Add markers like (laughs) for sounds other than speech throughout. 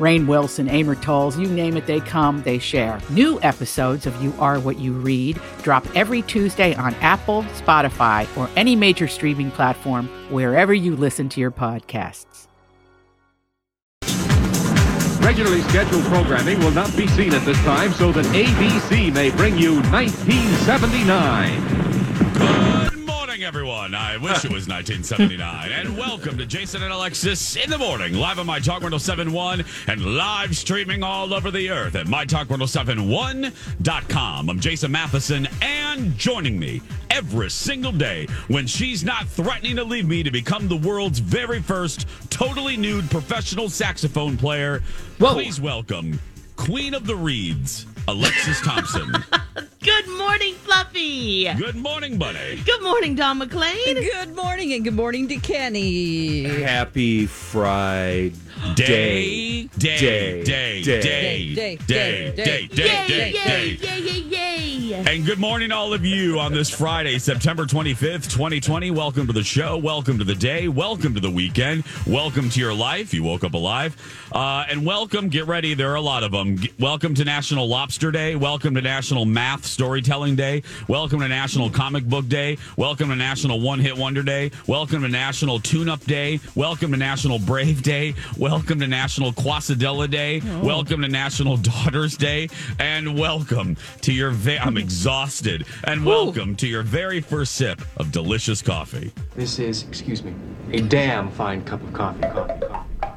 Rainn Wilson, Amor Towles, you name it, they come, they share. New episodes of You Are What You Read drop every Tuesday on Apple, Spotify, or any major streaming platform wherever you listen to your podcasts. Regularly scheduled programming will not be seen at this time so that ABC may bring you 1979. Morning, everyone. I wish it was 1979. and welcome to Jason and Alexis in the morning, live on My Talk 1071 and live streaming all over the earth at MyTalk1071.com. I'm Jason Matheson, and joining me every single day when she's not threatening to leave me to become the world's very first totally nude professional saxophone player. Please welcome Queen of the Reeds, Alexis Thompson. (laughs) Good morning, Fluffy. Good morning, buddy. Good morning, Don McClain. Good morning and good morning to Kenny. Happy Friday. Day, day, day, day, day, Day, day, day, day, day. And good morning, all of you, on this Friday, September 25th, 2020. Welcome to the show. Welcome to the day. Welcome to the weekend. Welcome to your life. You woke up alive. Uh, and welcome, get ready. There are a lot of them. Welcome to National Lobster Day. Welcome to National Math Storytelling Day. Welcome to National Comic Book Day. Welcome to National One Hit Wonder Day. Welcome to National Tune Up Day. Welcome to National Brave Day. Welcome to National Quesadilla Day. Welcome to National Daughters Day. And welcome to your. Va- I'm exhausted. And welcome to your very first sip of delicious coffee. This is, excuse me, a damn fine cup of coffee. Coffee, coffee, coffee.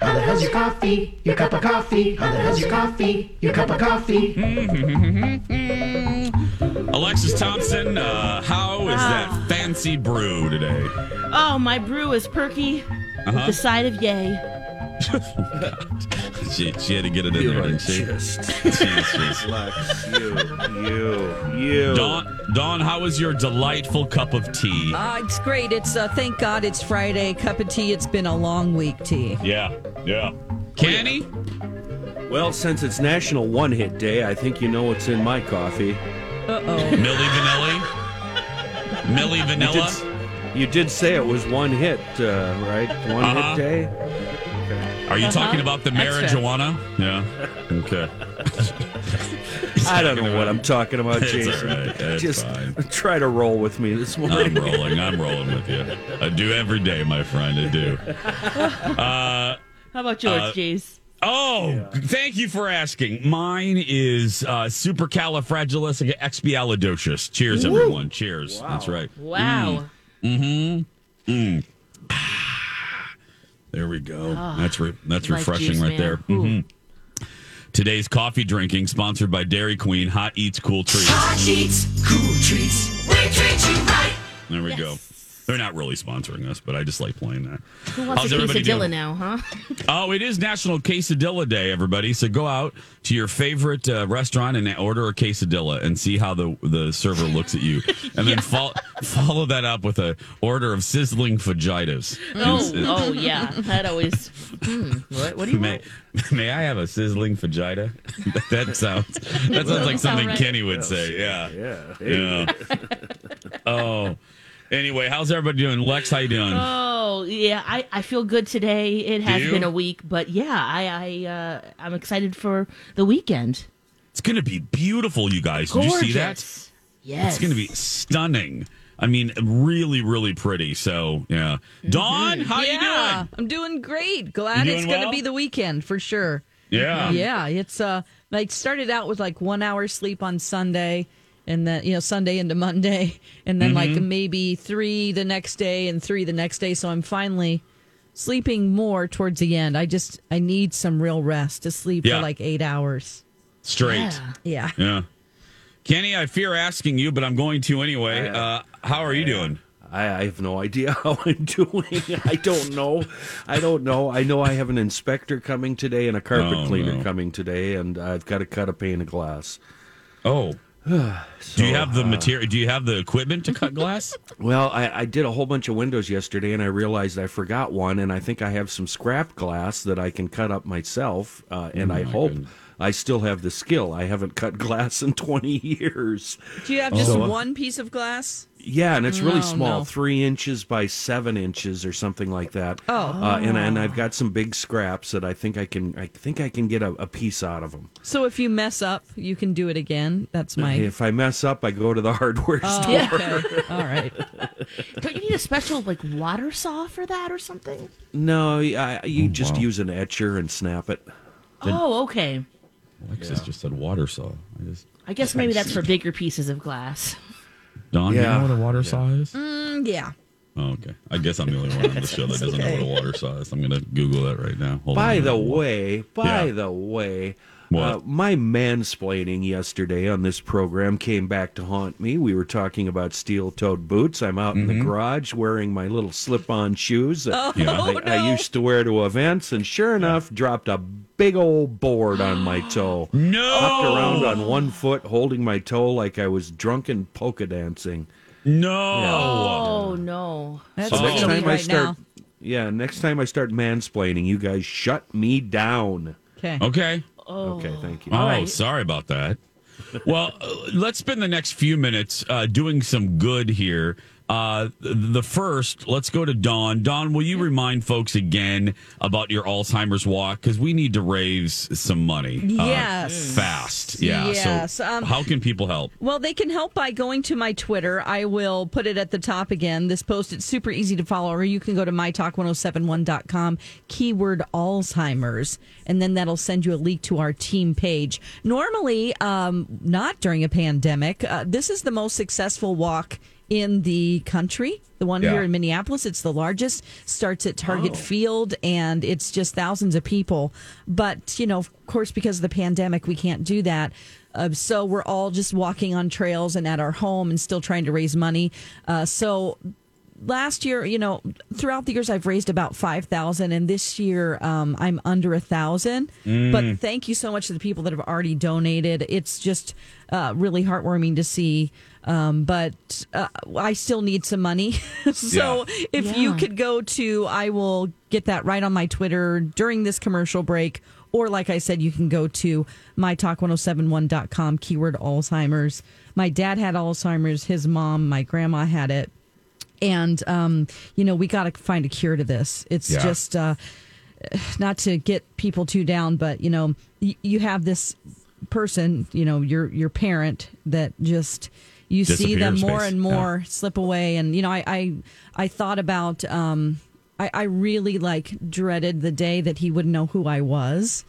How the hell's your coffee? Your cup of coffee? How the hell's your coffee? Your cup of coffee? (laughs) Alexis Thompson, uh, how is that fancy brew today? Oh, my brew is perky Uh-huh. with the side of yay. (laughs) She, she had to get it in You there, are didn't she? just She's just- Lex, you, you, you. Dawn, Dawn, how was your delightful cup of tea? Uh, it's great. It's uh, thank God it's Friday. Cup of tea. It's been a long week. Tea. Yeah, yeah. Kenny? Well, since it's National One Hit Day, I think you know what's in my coffee. Uh oh. Milli Vanilli? Millie Vanilla? Did, you did say it was one hit, uh, right? One Uh-huh. hit day. Are you talking about the That's marijuana? Yeah. Okay. (laughs) I don't know what I'm talking about, It's Jason. all right. It's Just fine. try to roll with me this morning. I'm rolling. I'm rolling with you. I do every day, my friend. I do. (laughs) Uh, How about yours, Uh, Jace? Oh, thank you for asking. Mine is uh, supercalifragilisticexpialidocious. Cheers, everyone. Cheers. That's right. Wow. Mm-hmm. Mm. (sighs) There we go. Ah, that's re- that's refreshing juice, right there. man. Ooh. Mhm. Today's coffee drinking sponsored by Dairy Queen. Hot eats, cool treats. Hot eats, cool treats. We treat you right. There we go. They're not really sponsoring us, but I just like playing that. Who wants How's a everybody quesadilla doing? now, huh? (laughs) Oh, it is National Quesadilla Day, everybody. So go out to your favorite uh, restaurant and order a quesadilla and see how the the server looks at you, and then (laughs) fol- follow that up with a order of sizzling fajitas. Oh, It's- it's- oh yeah. That always. Hmm. What, what do you May, want? may I have a sizzling fajita? (laughs) that sounds that sounds like something right. Kenny would say. Yeah. yeah. Yeah. oh. Anyway, how's everybody doing? Lex, how you doing? Oh yeah, I, I feel good today. It has you? been a week, but yeah, I I uh, I'm excited for the weekend. it's gonna be beautiful, you guys. Did you see that? Yes, It's going to be stunning. I mean, really, really pretty. So, yeah. Dawn, how yeah, you doing? I'm doing great. Glad You it's doing going to well? be the weekend for sure. Yeah. Yeah, it's uh like started out with like one hour sleep on Sunday and then you know Sunday into Monday and then like Mm-hmm. maybe three the next day and three the next day. So I'm finally sleeping more towards the end. I just I need some real rest to sleep Yeah. for like eight hours. Straight. Yeah. Yeah. Kenny, I fear asking you, but I'm going to anyway. Uh, how are you doing? I, I have no idea (laughs) how I'm doing. I don't know. I don't know. I know I have an inspector coming today and a carpet Oh, cleaner no. coming today, and I've got to cut a pane of glass. Oh. So, (sighs) do you have the uh, material? Do you have the equipment to cut glass? (laughs) Well, I, I did a whole bunch of windows yesterday, and I realized I forgot one, and I think I have some scrap glass that I can cut up myself, uh, and I hope I still have the skill. I haven't cut glass in (laughs) 20 years. Do you have just So, uh, one piece of glass? Yeah, and it's really Oh, small, no. three inches by seven inches or something like that. Oh. uh, and and I've got some big scraps that I think I can I think I can get a, a piece out of them. So if you mess up, you can do it again. That's my. If I mess up, I go to the (laughs) hardware Oh, store. okay. (laughs) All right. Don't you need a special like water saw for that or something? No, I, you just use an etcher and snap it. Oh, okay. Alexis just said water saw. I just I guess maybe that's for (laughs) bigger pieces of glass. Dawn, do Yeah. you know what a water saw is? Mm, yeah. Oh, okay. I guess I'm the only one on the show that doesn't know what a water saw is. I'm going to Google that right now. Hold By on. the way, by Yeah. the way, What? Uh, my mansplaining yesterday on this program came back to haunt me. We were talking about steel-toed boots. I'm out in Mm-hmm. the garage wearing my little slip-on shoes that Oh, Yeah. I, I used to wear to events, and sure enough, dropped a big old board on my (gasps) toe. No! Hopped around on one foot, holding my toe like I was drunken polka dancing. No! Oh no. That's So next time need I start, now. yeah, next time I start mansplaining, you guys shut me down. Okay. Okay. Okay, thank you. Oh, right. sorry about that. Well, (laughs) let's spend the next few minutes uh, doing some good here. Uh, the first, let's go to Dawn. Dawn, will you remind folks again about your Alzheimer's walk? Because we need to raise some money. uh, Yes. fast. Yeah. Yes, So, um, how can people help? Well, they can help by going to my Twitter. I will put it at the top again. This post, it's super easy to follow, or you can go to mytalk1071.com, keyword Alzheimer's, and then that'll send you a link to our team page. Normally, um, not during a pandemic, uh, this is the most successful walk in the country. The one Yeah. here in Minneapolis, it's the largest, starts at Target Field, and it's just thousands of people. But, you know, of course, because of the pandemic, we can't do that. Uh, so we're all just walking on trails and at our home and still trying to raise money. Uh, so last year, you know, throughout the years, I've raised about five thousand, and this year um, I'm under a thousand. But thank you so much to the people that have already donated. It's just uh, really heartwarming to see. Um, but uh, I still need some money, (laughs) so if you could go to, I will get that right on my Twitter during this commercial break. Or, like I said, you can go to mytalk1071.com, keyword Alzheimer's. My dad had Alzheimer's, his mom, my grandma had it and um, you know we got to find a cure to this it's Yeah. just uh, not to get people too down but you know y- you have this person you know your your parent that just you see them more and more slip away. And you know i i, I thought about um I, I really like dreaded the day that he wouldn't know who i was.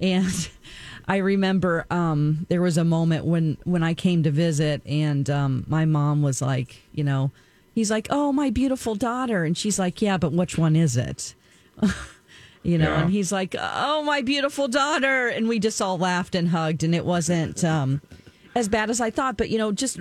And (laughs) I remember um, there was a moment when when I came to visit, and um, my mom was like, you know, he's like, "Oh, my beautiful daughter," and she's like, "Yeah, but which one is it?" (laughs) you know, Yeah. and he's like, "Oh, my beautiful daughter," and we just all laughed and hugged, and it wasn't um, as bad as I thought, but you know, just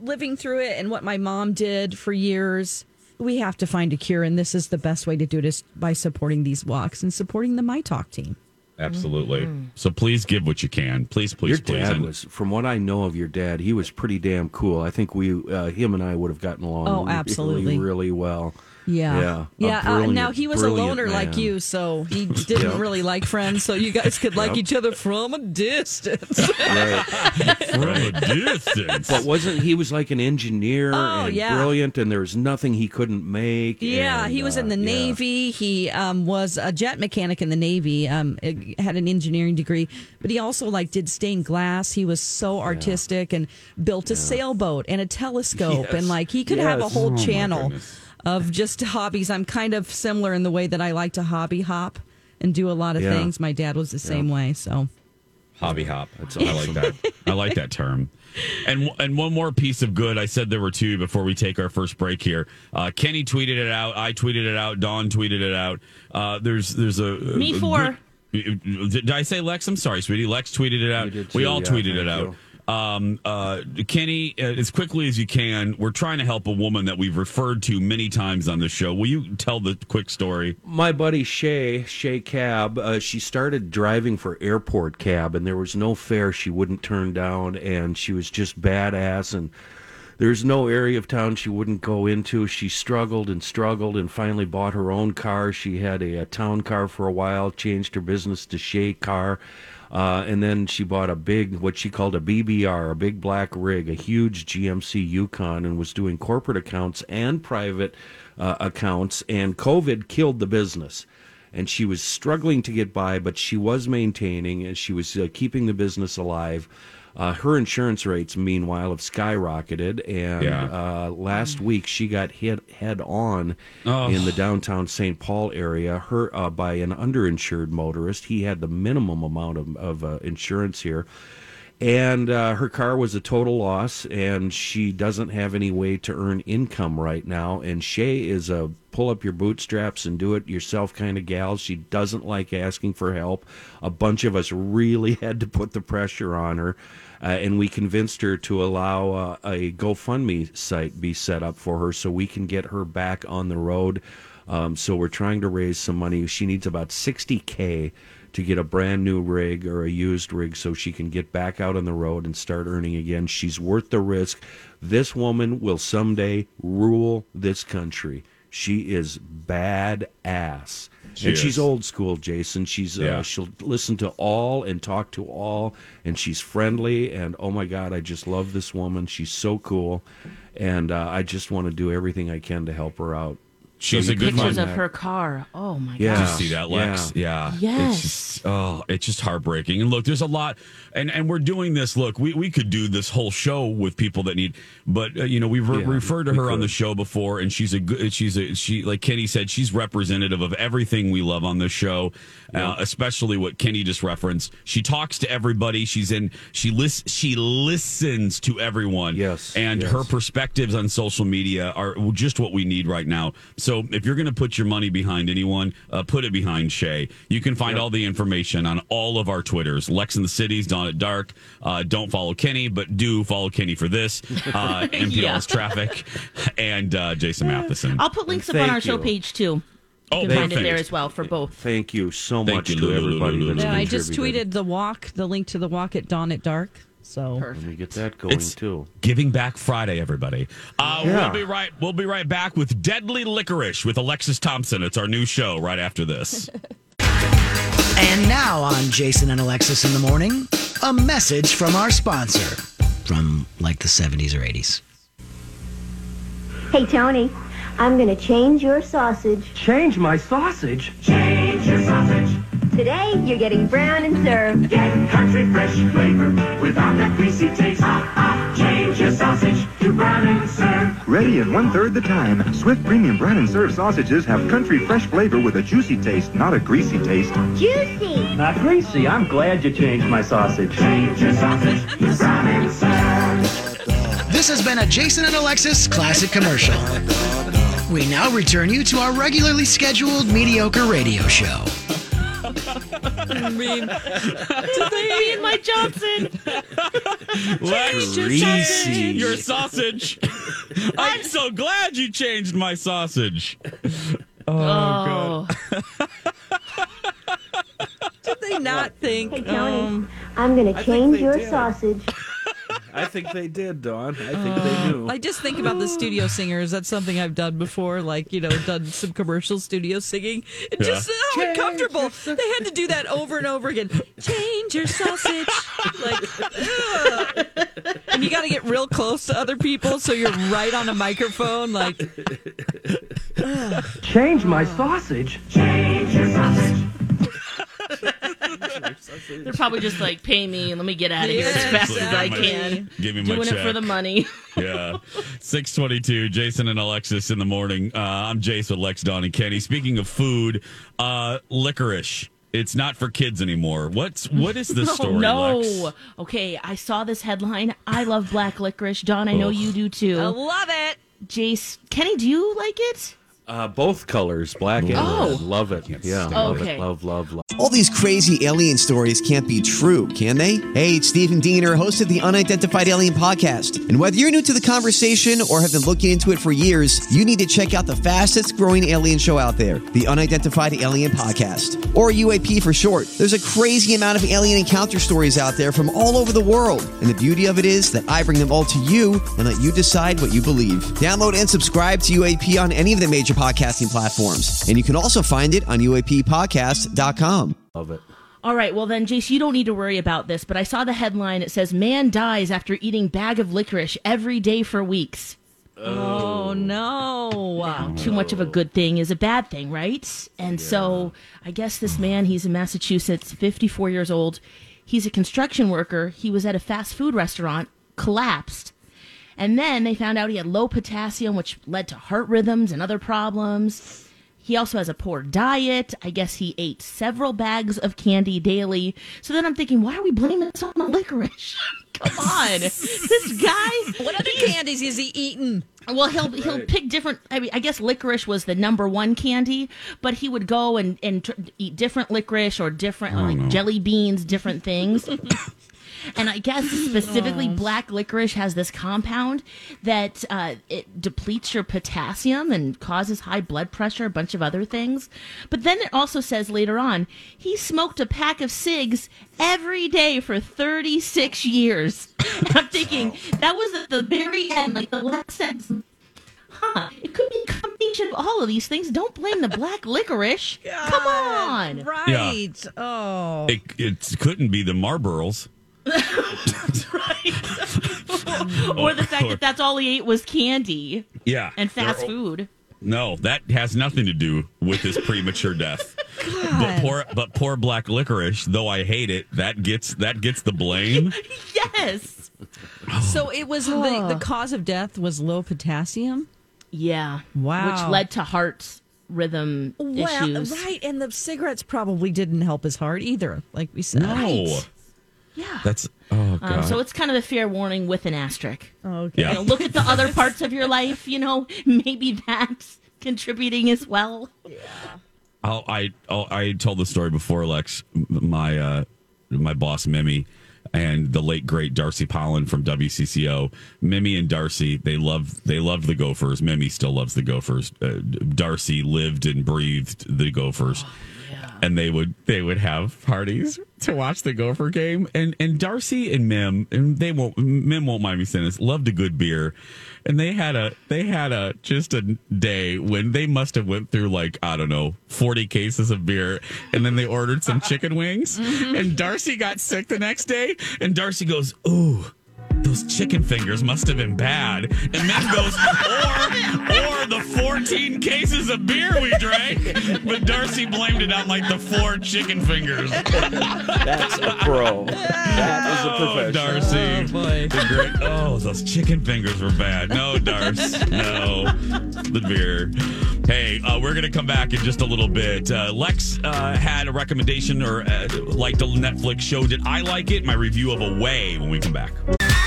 living through it and what my mom did for years. We have to find a cure, and this is the best way to do it is by supporting these walks and supporting the My Talk team. Absolutely. So please give what you can. Please, please, your please. dad And- was, from what I know of your dad, he was pretty damn cool. I think we, uh, him and I, would have gotten along. Oh, really, (laughs) absolutely. really well. Yeah. Yeah. A Yeah. Uh, now he was a brilliant loner like you, so he didn't really like friends. So you guys could like Yep. each other from a distance. (laughs) Right. (laughs) from a distance. But wasn't he was like an engineer Oh, and yeah. brilliant, and there was nothing he couldn't make. yeah, and, he was in uh, the yeah. Navy. He um, was a jet mechanic in the Navy. Um, had an engineering degree, but he also like did stained glass. He was so artistic and built a sailboat and a telescope, Yes. and like he could have a whole Oh, channel goodness. Of just hobbies. I'm kind of similar in the way that I like to hobby hop and do a lot of Yeah. things. My dad was the same way, so. Hobby hop. That's I like that. I like that term. And and one more piece of good. I said there were two before we take our first break here. Uh, Kenny tweeted it out. I tweeted it out. Dawn tweeted it out. Uh, there's there's a Me a four. good- did I say Lex? I'm sorry, sweetie. Lex tweeted it out. You did we all yeah, tweeted it out. you. Um, uh, Kenny, uh, as quickly as you can, we're trying to help a woman that we've referred to many times on the show. Will you tell the quick story? My buddy Shay, Shay Cab, uh, she started driving for airport cab, and there was no fare she wouldn't turn down, and she was just badass. And there's no area of town she wouldn't go into. She struggled and struggled, and finally bought her own car. She had a, a town car for a while, changed her business to Shay Car. Uh, and then she bought a big, what she called a BBR, a big black rig, a huge GMC Yukon, and was doing corporate accounts and private uh, accounts. And COVID killed the business. And she was struggling to get by, but she was maintaining and she was uh, keeping the business alive. Uh, her insurance rates, meanwhile, have skyrocketed. And Yeah. uh, last week, she got hit head on Oh. in the downtown St. Paul area. Her uh, by an underinsured motorist. He had the minimum amount of, of uh, insurance here, and uh, her car was a total loss. And she doesn't have any way to earn income right now. And Shay is a pull up your bootstraps and do it yourself kind of gal. She doesn't like asking for help. A bunch of us really (laughs) had to put the pressure on her. Uh, and we convinced her to allow uh, a GoFundMe site be set up for her so we can get her back on the road. Um, so we're trying to raise some money. She needs about 60K to get a brand new rig or a used rig so she can get back out on the road and start earning again. She's worth the risk. This woman will someday rule this country. She is badass. She and is. she's old school, Jason. She's Yeah. uh, she'll listen to all and talk to all, and she's friendly. And oh my God, I just love this woman. She's so cool, and uh, I just want to do everything I can to help her out. She's So a good Pictures find of her car. Oh my Yeah. Did you see that, Lex? Yeah. Yes. It's just, oh, it's just heartbreaking. And look, there's a lot, and and we're doing this. Look, we, we could do this whole show with people that need, but uh, you know, we've re- Yeah, referred to we her on the show before, and she's a good. She's a she like Kenny said. She's representative of everything we love on this show, uh, especially what Kenny just referenced. She talks to everybody. She's in. She lists. She listens to everyone. Yes, and yes. her perspectives on social media are just what we need right now. So if you're going to put your money behind anyone, uh, put it behind Shay. You can find all the information on all of our Twitters. Lex in the Cities, Dawn at Dark. Uh, don't follow Kenny, but do follow Kenny for this. (laughs) Uh, MPL's Yeah. Traffic and uh, Jason Matheson. I'll put links up on Thank our show page too. Oh, You can find it perfect. there as well for both. Thank you so Thank much you, to Lulu, everybody. Lulu, that's Yeah, I just tweeted the walk, the link to the walk at dawn at dark. So Let me get that going It's too. Giving Back Friday, everybody. Uh, Yeah. We'll be right. We'll be right back with Deadly Licorice with Alexis Thompson. It's our new show right after this. (laughs) And now on Jason and Alexis in the morning, a message from our sponsor from like the 70s or 80s. Hey, Tony, I'm going to change your sausage. Change my sausage? Change your sausage. Today, you're getting brown and served. Get country fresh flavor without that greasy taste. Ah, ah, change your sausage to brown and served. Ready in one third the time. Swift Premium Brown and Serve sausages have country fresh flavor with a juicy taste, not a greasy taste. Juicy. Not greasy. I'm glad you changed my sausage. Change your sausage to brown and served. This has been a Jason and Alexis classic commercial. We now return you to our regularly scheduled mediocre radio show. I mean, (laughs) Me and Mike Johnson. Lex, Greasy. your sausage. (laughs) I'm so glad you changed my sausage. Oh, god. (laughs) did they not think? Hey, um, I'm going to change your sausage. I think they did, Dawn. I think they uh, knew. I just think about the studio singers. That's something I've done before, like, you know, done some commercial studio singing. It just how oh, uncomfortable. They had to do that over and over again. Change your sausage. like, ugh. and you got to get real close to other people so you're right on a microphone. Like, Change my sausage? Change your sausage. They're probably just like, pay me and let me get out of here as Yeah, fast as I can. Give me my Doing check. it for the money. (laughs) yeah. 622, Jason and Alexis in the morning. Uh, I'm Jace with Lex, Dawn, and Kenny. Speaking of food, uh, licorice. It's not for kids anymore. What's what is the (laughs) story? no. Lex? Okay, I saw this headline. I love black licorice. Dawn, I know you do too. I love it. Jace, Kenny, do you like it? Uh, both colors, black and Oh. red. Love it. Yeah, love Okay. it. Love, love, love. All these crazy alien stories can't be true, can they? Hey, it's Stephen Diener, host of the Unidentified Alien Podcast. And whether you're new to the conversation or have been looking into it for years, you need to check out the fastest growing alien show out there, the Unidentified Alien Podcast, or UAP for short. There's a crazy amount of alien encounter stories out there from all over the world. And the beauty of it is that I bring them all to you and let you decide what you believe. Download and subscribe to UAP on any of the major podcasting platforms. And you can also find it on UAPpodcast.com. Love it. All right, well then, Jace, you don't need to worry about this, but I saw the headline. It says, Man dies after eating bag of licorice every day for weeks. Oh, oh no. Wow, oh. too much of a good thing is a bad thing, right? And so I guess this man, he's in Massachusetts, 54 years old. He's a construction worker. He was at a fast food restaurant, collapsed. And then they found out he had low potassium, which led to heart rhythms and other problems. He also has a poor diet. I guess he ate several bags of candy daily. So then I'm thinking, why are we blaming this on the licorice? (laughs) Come on, this guy. What other candies is he eating? Well, he'll he'll pick different. I mean, I guess licorice was the number one candy, but he would go and and tr- eat different licorice or different like jelly beans, different things. (laughs) And I guess specifically black licorice has this compound that uh, it depletes your potassium and causes high blood pressure, a bunch of other things. But then it also says later on, he smoked a pack of cigs every day for 36 years. And I'm thinking, that was at the very end, like the last sentence. Huh, it could be a combination of all of these things. Don't blame the black licorice. Come on. Right. Oh. It, it couldn't be the Marlboros. (laughs) or the fact that that's all he ate was candy Yeah. and fast They're- food. No, that has nothing to do with his premature death. (laughs) But poor, but poor black licorice. Though I hate it, that gets that gets the blame. (laughs) Yes. Oh. So it was the, the cause of death was low potassium? Yeah. Wow. Which led to heart rhythm Well, issues. right, and the cigarettes probably didn't help his heart either, like we said. No, Yeah. that's oh god. Um, so it's kind of a fair warning with an asterisk. Okay. Yeah. You know, look at the other (laughs) parts of your life. You know, maybe that's contributing as well. I'll, I I'll, I told the story before, Lex. My uh, my boss Mimi and the late great Darcy Pohland from WCCO. Mimi and Darcy they love they love the Gophers. Mimi still loves the Gophers. Uh, Darcy lived and breathed the Gophers. Yeah. And they would they would have parties to watch the Gopher game, and and Darcy and Mim and they won't Mim won't mind me saying this loved a good beer, and they had a they had a just a day when they must have went through like I don't know forty cases of beer, and then they ordered some chicken wings, (laughs) mm-hmm. and Darcy got sick the next day, and Darcy goes, "Ooh, those chicken fingers must have been bad," and then goes, (laughs) "Or or the fourteen cases of beer we drank," but Darcy blamed it on like the four chicken fingers. That's a pro. That is a Oh, professional. Darcy. The great, oh, those chicken fingers were bad. No, Darce. No. The beer. Hey, uh, we're going to come back in just a little bit. Uh, Lex uh, had a recommendation or uh, liked a Netflix show. Did I like it? My review of Away when we come back.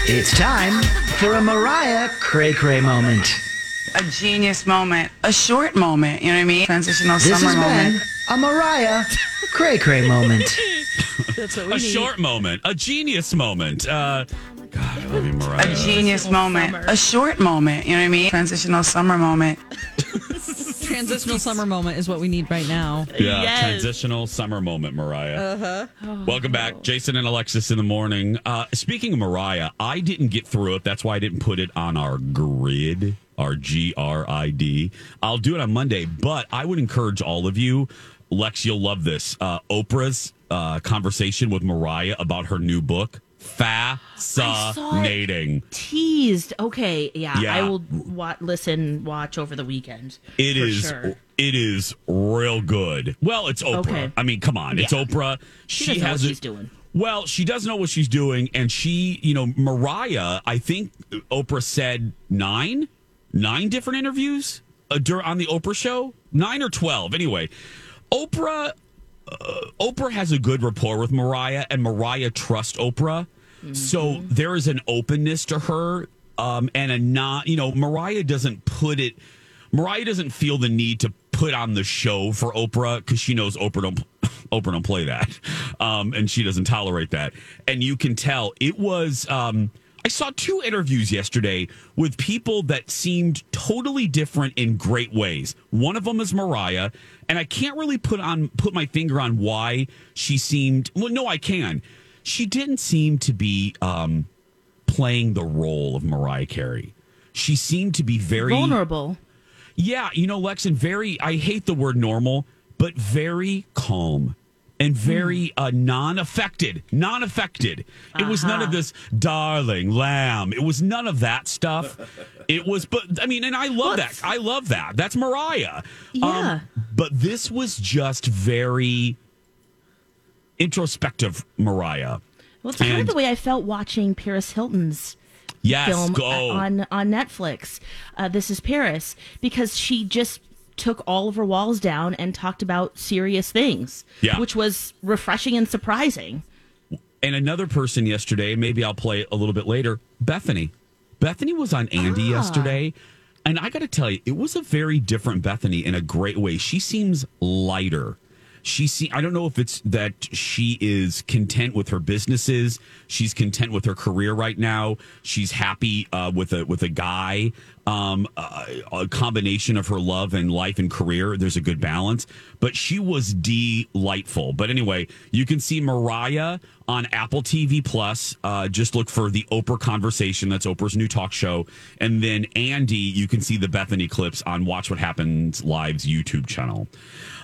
It's time for a Mariah Cray Cray moment. a genius moment, a short moment, you know what I mean? Transitional This summer has moment. been a Mariah Cray Cray moment. (laughs) That's what we A short moment, a genius moment. Uh, God, I love you, Mariah. A genius moment, a short moment, you know what I mean? Transitional summer moment. Transitional summer moment is what we need right now. Yeah, transitional summer moment, Mariah. Uh-huh. Welcome back, Jason and Alexis in the morning. Uh, speaking of Mariah, I didn't get through it. That's why I didn't put it on our grid, our G R I D. I'll do it on Monday, but I would encourage all of you, Lex, you'll love this. Uh, Oprah's uh, conversation with Mariah about her new book, Fascinating. Teased. Okay, yeah, Yeah. I will wa- listen, watch over the weekend. It is. sure. It is real good. Well, it's Oprah. Okay. I mean, come on, it's Oprah. She doesn't know what doing. Well, she does know what she's doing, and she, you know, Mariah. I think Oprah said nine, nine different interviews uh, on the Oprah show, nine or twelve. Anyway, Oprah. Uh, Oprah has a good rapport with Mariah, and Mariah trusts Oprah. So Mm-hmm. there is an openness to her, um, and a not. You know, Mariah doesn't put it. Mariah doesn't feel the need to put on the show for Oprah because she knows Oprah don't (laughs) Oprah don't play that, (laughs) um, and she doesn't tolerate that. And you can tell it was. Um, I saw two interviews yesterday with people that seemed totally different in great ways. One of them is Mariah, and I can't really put on put my finger on why she seemed. Well, no, I can. She didn't seem to be um, playing the role of Mariah Carey. She seemed to be very Vulnerable. yeah, you know, Lex, and very, I hate the word normal, but very calm and very uh, non affected. Non affected. It was none of Uh-huh. this darling lamb. It was none of that stuff. It was, but I mean, and I love that. I love that. That's Mariah. Um, Yeah. but this was just very introspective Mariah. Well, it's kind And- of the way I felt watching Paris Hilton's Yes, film go. uh, on on Netflix. Uh, this is Paris because she just took all of her walls down and talked about serious things, Yeah. which was refreshing and surprising. And another person yesterday, maybe I'll play a little bit later, Bethany. Bethany was on Andy Ah. yesterday. And I got to tell you, it was a very different Bethany in a great way. She seems lighter. She see I don't know if it's that she is content with her businesses. She's content with her career right now. She's happy uh, with a with a guy. Um, uh, a combination of her love and life and career. There's a good balance. But she was delightful. But anyway, you can see Mariah on Apple TV Plus. Uh, just look for the Oprah Conversation. That's Oprah's new talk show. And then Andy, you can see the Bethany clips on Watch What Happens Live's YouTube channel.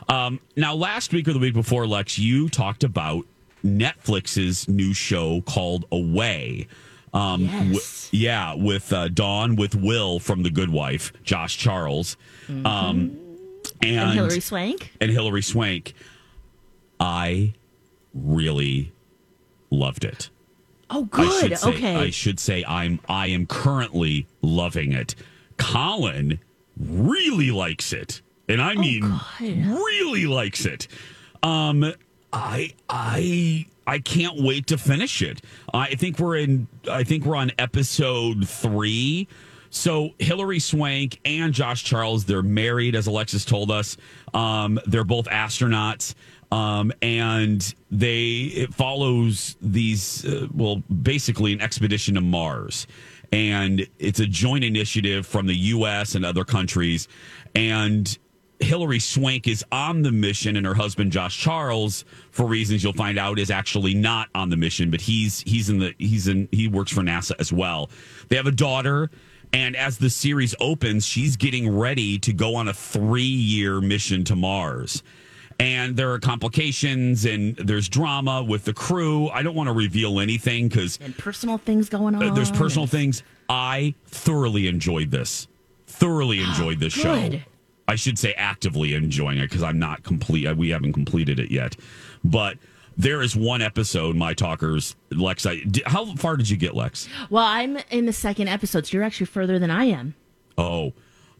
Um, now, last week or the week before, Lex, you talked about Netflix's new show called Away. Um, Yes. yeah, with uh, Dawn, with Will from The Good Wife, Josh Charles, um, and, Mm-hmm. And, Hilary Swank. and Hilary Swank. I really loved it. Oh, good. should say, okay. I should say I'm I am currently loving it. Colin really likes it. And Oh, I mean really likes it. Um I I I can't wait to finish it. I think we're in I think we're on episode 3. So Hilary Swank and Josh Charles, they're married, as Alexis told us. Um, they're both astronauts, um, and they it follows these uh, well, basically an expedition to Mars, and it's a joint initiative from the U.S. and other countries, and Hilary Swank is on the mission, and her husband Josh Charles, for reasons you'll find out, is actually not on the mission, but he's he's in the he's in he works for NASA as well. They have a daughter, and as the series opens, she's getting ready to go on a three year mission to Mars. And there are complications and there's drama with the crew. I don't want to reveal anything because and personal things going uh, on. there's personal things. I thoroughly enjoyed this. Thoroughly ah, enjoyed this show. Good. I should say actively enjoying it because I'm not complete. We haven't completed it yet, but there is one episode. My talkers, Lex. I, how far did you get, Lex? Well, I'm in the second episode, so you're actually further than I am. Oh,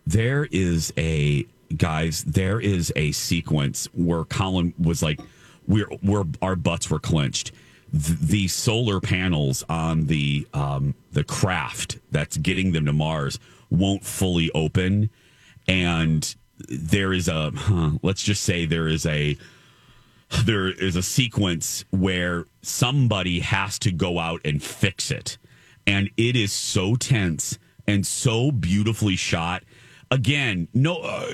there is a guys. There is a sequence where Colin was like, "We're we're our butts were clenched." Th- the solar panels on the um, the craft that's getting them to Mars won't fully open, and there is a huh, let's just say there is a there is a sequence where somebody has to go out and fix it. And it is so tense and so beautifully shot. Again, no, uh,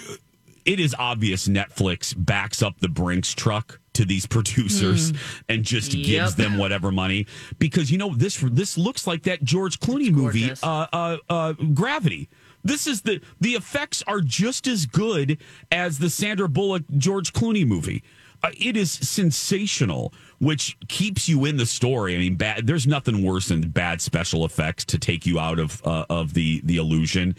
it is obvious Netflix backs up the Brinks truck to these producers and just gives them whatever money because you know this this looks like that George Clooney movie, uh, uh, uh, Gravity. This is the the effects are just as good as the Sandra Bullock George Clooney movie. Uh, it is sensational, which keeps you in the story. I mean, bad, there's nothing worse than bad special effects to take you out of uh, of the the illusion.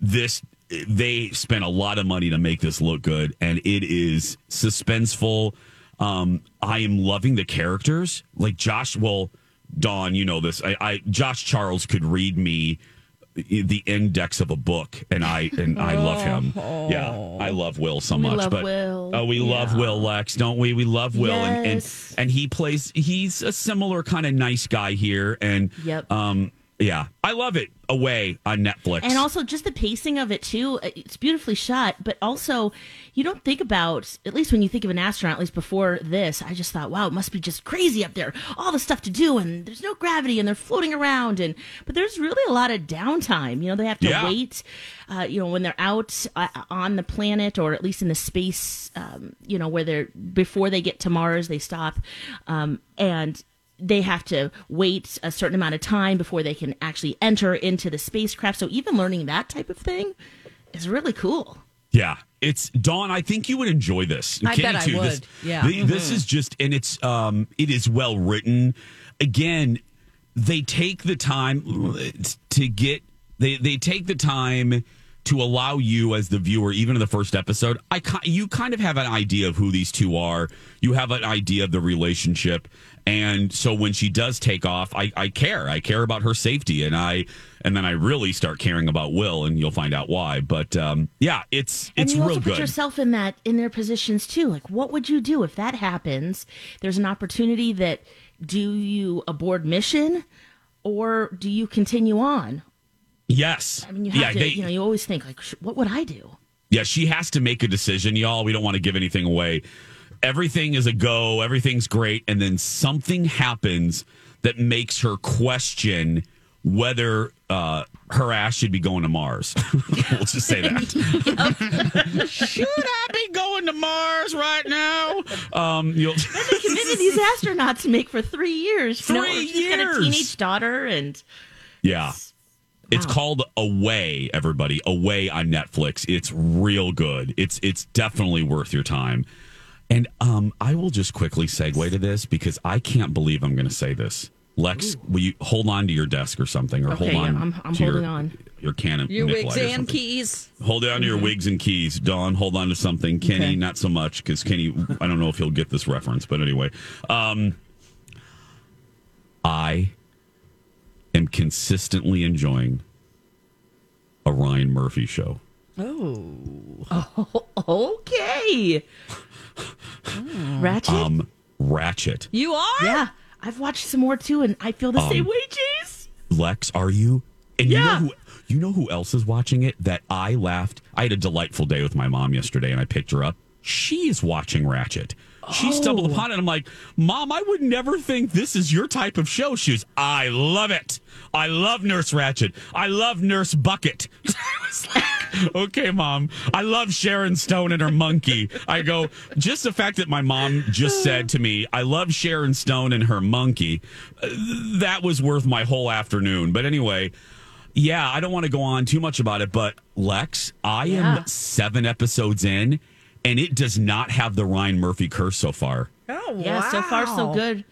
This they spent a lot of money to make this look good, and it is suspenseful. Um, I am loving the characters, like Josh. Well, Dawn, you know this. I, I Josh Charles could read me the index of a book, and I and I love him. Yeah, I love Will so We much. love but Will. oh, we love Will Lex, don't we? We love Will, and, and and he plays. He's a similar kind of nice guy here, and Yep. um, yeah, I love it. Away on Netflix, And also just the pacing of it too. uh, It's beautifully shot, but also you don't think about at least when you think of an astronaut. At least before this, I just thought, wow, it must be just crazy up there. All the stuff to do, and there's no gravity, and they're floating around, and but there's really a lot of downtime. You know, they have to Yeah. wait. Uh, you know, when they're out uh, on the planet, or at least in the space, um, you know, where they're before they get to Mars, they stop, um, and they have to wait a certain amount of time before they can actually enter into the spacecraft. So even learning that type of thing is really cool. Yeah, it's Dawn. I think you would enjoy this. I bet I too. This, would. Yeah. th- this Mhm. is just, and it's um, it is well written. Again, they take the time to get they they take the time to allow you as the viewer, even in the first episode, I you kind of have an idea of who these two are. You have an idea of the relationship, and so when she does take off, I, I care. I care about her safety, and I and then I really start caring about Will, and you'll find out why. But um, yeah, it's And it's you real also put good. yourself in that in their positions too. Like, what would you do if that happens? There's an opportunity that do you abort mission, or do you continue on? Yes, I mean, you have yeah, to. they, you know, you always think like, what would I do? yeah, she has to make a decision, y'all. We don't want to give anything away. Everything is a go. Everything's great, and then something happens that makes her question whether uh, her ass should be going to Mars. (laughs) we'll just say that. (laughs) should I be going to Mars right now? Um, you'll. (laughs) They committed these astronauts to make for three years. you know, Three she's got a teenage daughter, and Yeah. It's called Away, everybody. Away on Netflix. It's real good. It's it's definitely worth your time. And um, I will just quickly segue to this because I can't believe I'm going to say this. Lex, will you hold on to your desk or something, or Okay, hold on? yeah, I'm- I'm to your- holding on. Your can of Your wigs and keys. Hold on to your wigs and keys. Dawn, hold on to something. Kenny, Okay. not so much because Kenny, I don't know if he'll get this reference, but anyway, um, I am consistently enjoying a Ryan Murphy show. oh, (laughs) okay. Ratched. Um, Ratched. You are? Yeah, I've watched some more too, and I feel the Um, same way, Jeez. Lex, are you? And Yeah. you know who you know who else is watching it? That I laughed. I had a delightful day with my mom yesterday, and I picked her up. She is watching Ratched. She stumbled Oh. upon it. I'm like, Mom, I would never think this is your type of show. She was, I love it. I love Nurse Ratched. I love Nurse Bucket. (laughs) I was like, okay, Mom. I love Sharon Stone and her monkey. I go, just the fact that my mom just said to me, I love Sharon Stone and her monkey, uh, that was worth my whole afternoon. But anyway, yeah, I don't want to go on too much about it, but Lex, I Yeah. am seven episodes in, and it does not have the Ryan Murphy curse so far. Oh, Yeah, so far so good.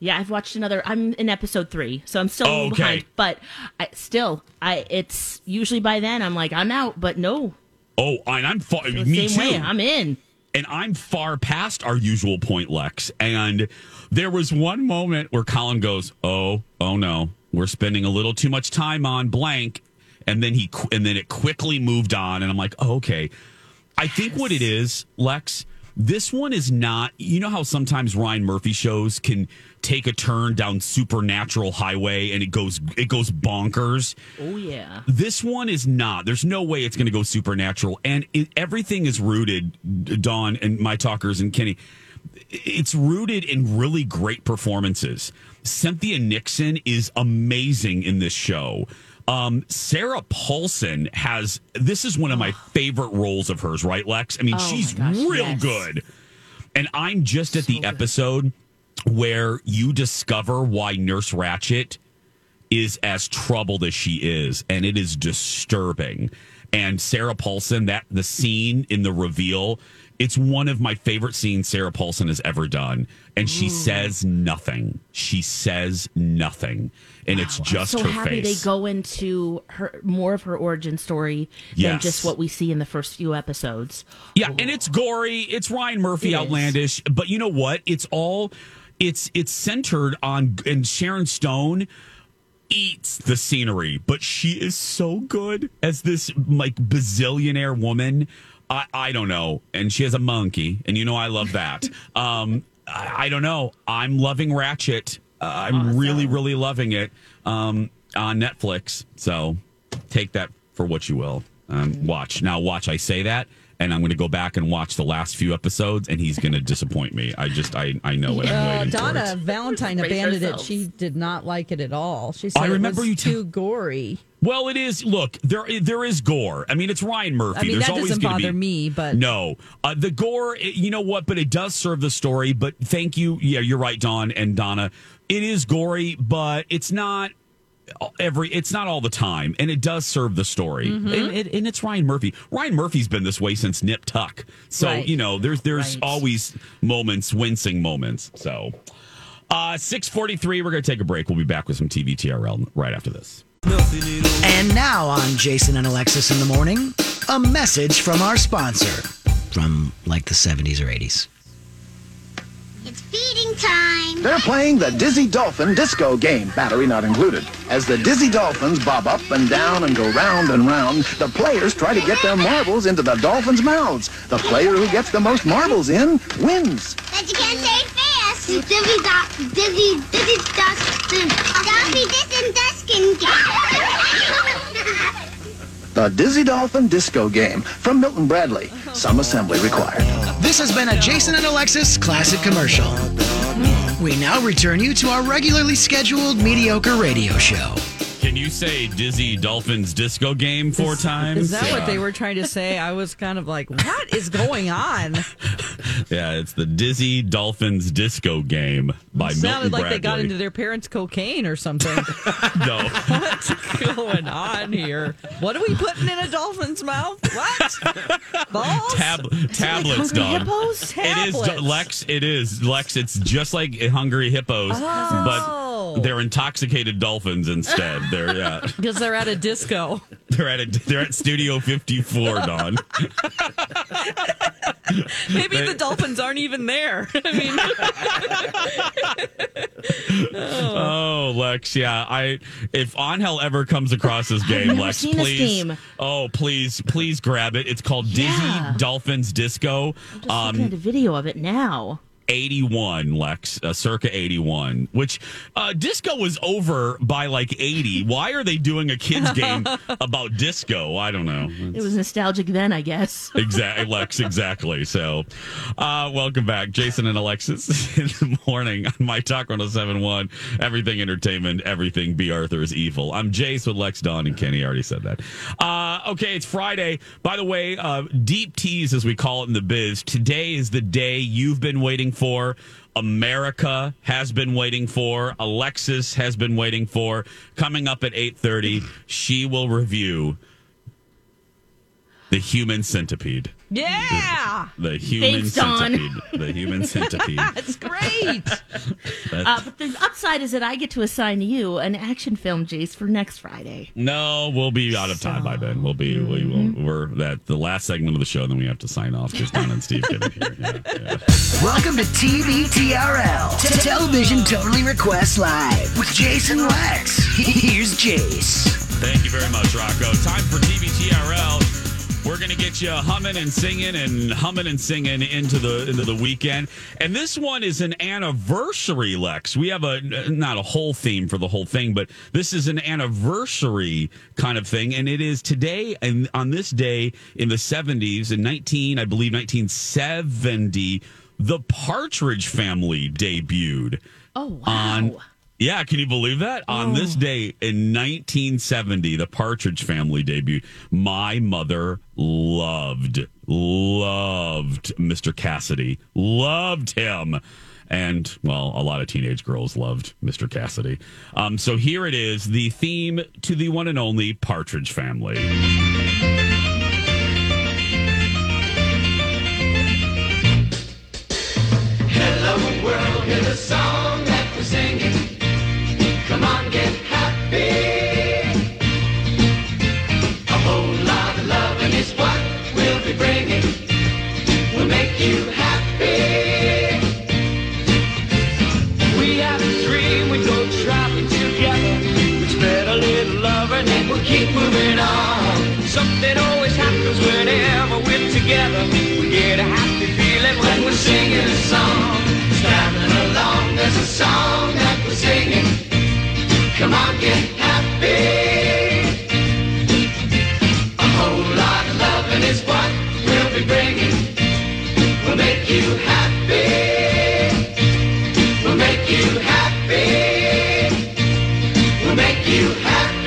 Yeah, I've watched another. I'm in episode three, so I'm still a little Okay. behind. But I still, I it's usually by then I'm like I'm out. But no, Oh, and I'm far. the Me same too. way. I'm in. and I'm far past our usual point, Lex. And there was one moment where Colin goes, "Oh, oh no, we're spending a little too much time on blank," and then he and then it quickly moved on, and I'm like, oh, "Okay." I think what it is, Lex. This one is not. You know how sometimes Ryan Murphy shows can take a turn down supernatural highway and it goes it goes bonkers. Oh yeah. This one is not. There's no way it's going to go supernatural, and it, everything is rooted. Dawn and my talkers and Kenny, it's rooted in really great performances. Cynthia Nixon is amazing in this show. Um, Sarah Paulson has. This is one of my (gasps) favorite roles of hers, right, Lex? I mean, Oh, she's gosh, real yes. good. And I'm just at the episode where you discover why Nurse Ratched is as troubled as she is, and it is disturbing. And Sarah Paulson, that the scene in the reveal, it's one of my favorite scenes Sarah Paulson has ever done. And she mm. says nothing. She says nothing. And it's just I'm so her happy face. they go into her more of her origin story than just what we see in the first few episodes. Yeah, and it's gory. It's Ryan Murphy It is. outlandish, but you know what? It's all it's it's centered on and Sharon Stone eats the scenery, but she is so good as this like bazillionaire woman. I, I don't know. And she has a monkey, and you know I love that. (laughs) um, I, I don't know. I'm loving Ratched. Uh, I'm really, really loving it um, on Netflix. So take that for what you will. Um, watch now. Watch. I say that, and I'm going to go back and watch the last few episodes, and he's going to disappoint me. I just, I, I know it. I'm Uh, waiting for Donna. Valentine Brace abandoned it. She did not like it at all. She said I remember it was you t- too gory. Well, it is. Look, there there is gore. I mean, it's Ryan Murphy. I mean, There's that always doesn't gonna bother be, me, but no, uh, the gore. it- You know what? But it does serve the story. But thank you. Yeah, you're right, Don and Donna. It is gory, but it's not every. It's not all the time, and it does serve the story. Mm-hmm. And, and, and it's Ryan Murphy. Ryan Murphy's been this way since Nip Tuck. So Right. you know, there's there's Right. always moments, wincing moments. So. Uh, 643, we're going to take a break. We'll be back with some TV TRL right after this. And now on Jason and Alexis in the morning, a message from our sponsor from like the 70s or 80s. It's feeding time. They're playing the Dizzy Dolphin Disco game, battery not included. As the Dizzy Dolphins bob up and down and go round and round, the players try to get their marbles into the dolphins' mouths. The player who gets the most marbles in wins. But you can't say fast. Dizzy Dot, Dizzy, Dizzy Dustin. Dumpy Dizzy Dustin. The Dizzy Dolphin Disco game from Milton Bradley. Some assembly required. This has been a Jason and Alexis classic commercial. We now return you to our regularly scheduled mediocre radio show. You say Dizzy Dolphins disco game four times? Is that Yeah. what they were trying to say? I was kind of like, what is going on? (laughs) Yeah, it's the Dizzy Dolphins disco game by Sounded Milton like Bradley. they got into their parents' cocaine or something. (laughs) (laughs) no. What's going on here? What are we putting in a dolphin's mouth? What? Balls? Tab- tablets, dog. hippos? It is Lex. It is Lex. It's just like hungry hippos, Oh. but Oh. they're intoxicated dolphins instead. They're yeah. (laughs) Because they're at a disco. (laughs) They're at a, they're at Studio 54, Don. (laughs) Maybe They- the dolphins aren't even there. I mean, oh. oh, Lex, yeah. I if Angel ever comes across this game, Lex, please. game. Oh, please, please grab it. It's called Yeah. Dizzy Dolphins Disco. I'm Just looking um, at a video of it now. 81 lex uh, circa 81 which uh disco was over by like 80 why are they doing a kids game (laughs) about disco? I don't know. It was nostalgic then, I guess. (laughs) exactly lex exactly. So uh welcome back. Jason and alexis (laughs) in the morning on my talk 1071 everything entertainment everything b is evil. I'm jace with lex Dawn, and kenny. I already said that. Uh okay it's friday. By the way uh deep tease as we call it in the biz today is the day you've been waiting for America has been waiting for. Alexis has been waiting for. Coming up at 8:30, she will review the human centipede. yeah. The human Thanks, Dawn. centipede. The human (laughs) centipede. That's great. (laughs) That's- Uh, but the upside is that I get to assign you an action film, Jace, for next Friday. no, we'll be out of time by then. We'll be we will we're that the last segment of the show. Then we have to sign off because Don and Steve get here. Yeah, yeah. Welcome to TVTRL, T- Television Totally Request Live with Jason Lex. (laughs) Here's Jace. Thank you very much, Rocco. Time for TVTRL. We're gonna get you humming and singing and humming and singing into the into the weekend. And this one is an anniversary, Lex. We have a not a whole theme for the whole thing, but this is an anniversary kind of thing, and it is today and on this day in the '70s, in 19, I believe 1970, the Partridge Family debuted Oh, wow. on yeah, can you believe that? On this day in 1970, the Partridge Family debuted. My mother loved, loved Mr. Cassidy, loved him. And, well, a lot of teenage girls loved Mr. Cassidy. Um, so here it is the theme to the one and only Partridge Family. Hello world, singing a whole lot of love, and it's what we'll be bringing. We'll make you happy. We have a dream we go traveling together We sped a little love and then we'll keep moving on Something always happens whenever we're together We get a happy feeling when we're singin' a song. Traveling along, there's a song that we're singing. Come on, get happy. A whole lot of loving is what we'll be bringing. We'll make you happy. We'll make you happy. We'll make you happy.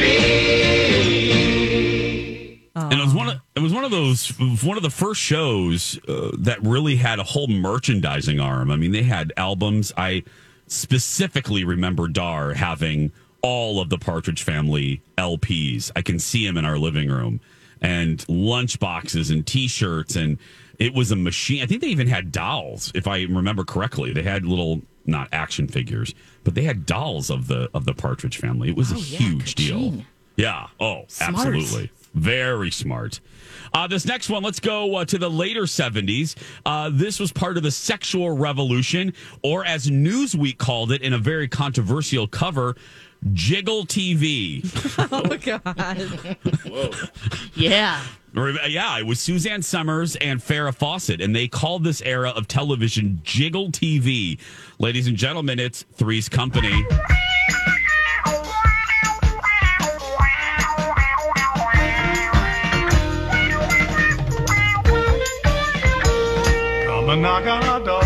And it was one of it was one of those one of the first shows uh, that really had a whole merchandising arm. I mean, they had albums. I specifically remember Dar having all of the Partridge Family LPs. I can see them in our living room and lunch boxes and T-shirts and it was a machine. I think they even had dolls, if I remember correctly. They had little not action figures, but they had dolls of the of the Partridge Family. It was a huge deal. Yeah. Oh, Smart. absolutely. Very smart. Uh, this next one, let's go uh, to the later 70s. Uh, this was part of the sexual revolution, or as Newsweek called it in a very controversial cover, Jiggle TV. (laughs) Oh God. Whoa. Yeah. Yeah, it was Suzanne Somers and Farrah Fawcett, and they called this era of television Jiggle TV. Ladies and gentlemen, it's Three's Company. Come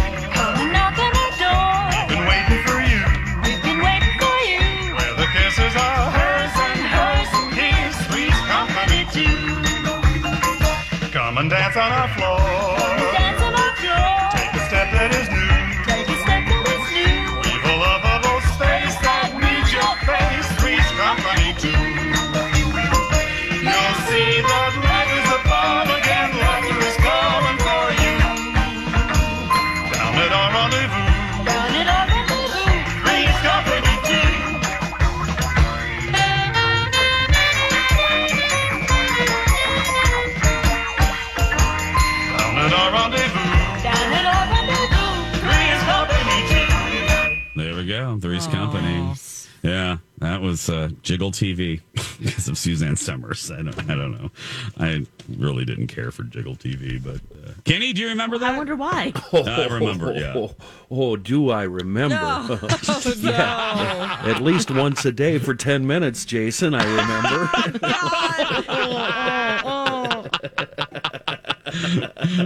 on our floor. Jiggle TV (laughs) because of Suzanne Somers. I don't, I don't know. I really didn't care for Jiggle TV, but uh, Kenny, do you remember that? I wonder why. (laughs) I remember. Yeah. Oh, oh, do I remember? No. (laughs) Oh, Yeah. At least once a day for 10 minutes, Jason, I remember.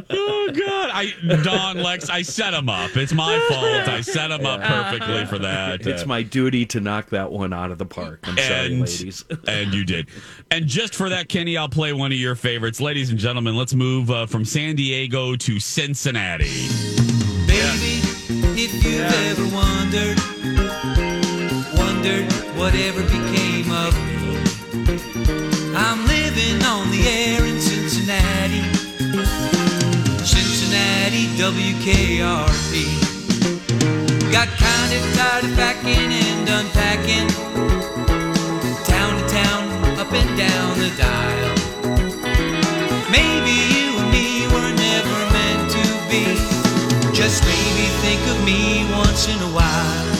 Oh God! I Don Lex, I set him up. It's my fault. I set him up perfectly for that. it's Uh, my duty to knock that one out of the park. I'm sorry, and, ladies. (laughs) and you did. And just for that, Kenny, I'll play one of your favorites, ladies and gentlemen. Let's move uh, from San Diego to Cincinnati. Baby, if you've ever wondered, wondered whatever became of me, I'm living on the air WKRP. Got kind of tired of packing and unpacking, town to town, up and down the dial. Maybe you and me were never meant to be. Just maybe think of me once in a while.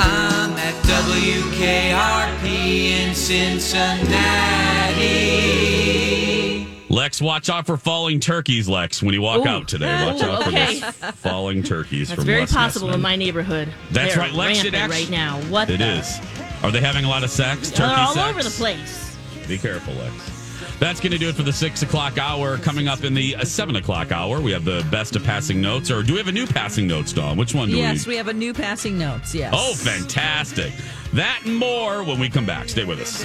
I'm at WKRP in Cincinnati. Lex, watch out for falling turkeys, Lex, when you walk Ooh. out today. Watch out Okay. for those (laughs) falling turkeys That's from very Les possible Nessman. in my neighborhood. That's They're right, Lex. It actually, right now. What It the? is. Are they having a lot of sex? They're Turkey all sex? over the place. Be careful, Lex. That's going to do it for the six o'clock hour. Coming up in the uh, seven o'clock hour, we have the best of passing notes. Or do we have a new passing notes, Dawn? Which one do Yes, we? Yes, we have a new passing notes. Yes. Oh, fantastic! That and more when we come back. Stay with us.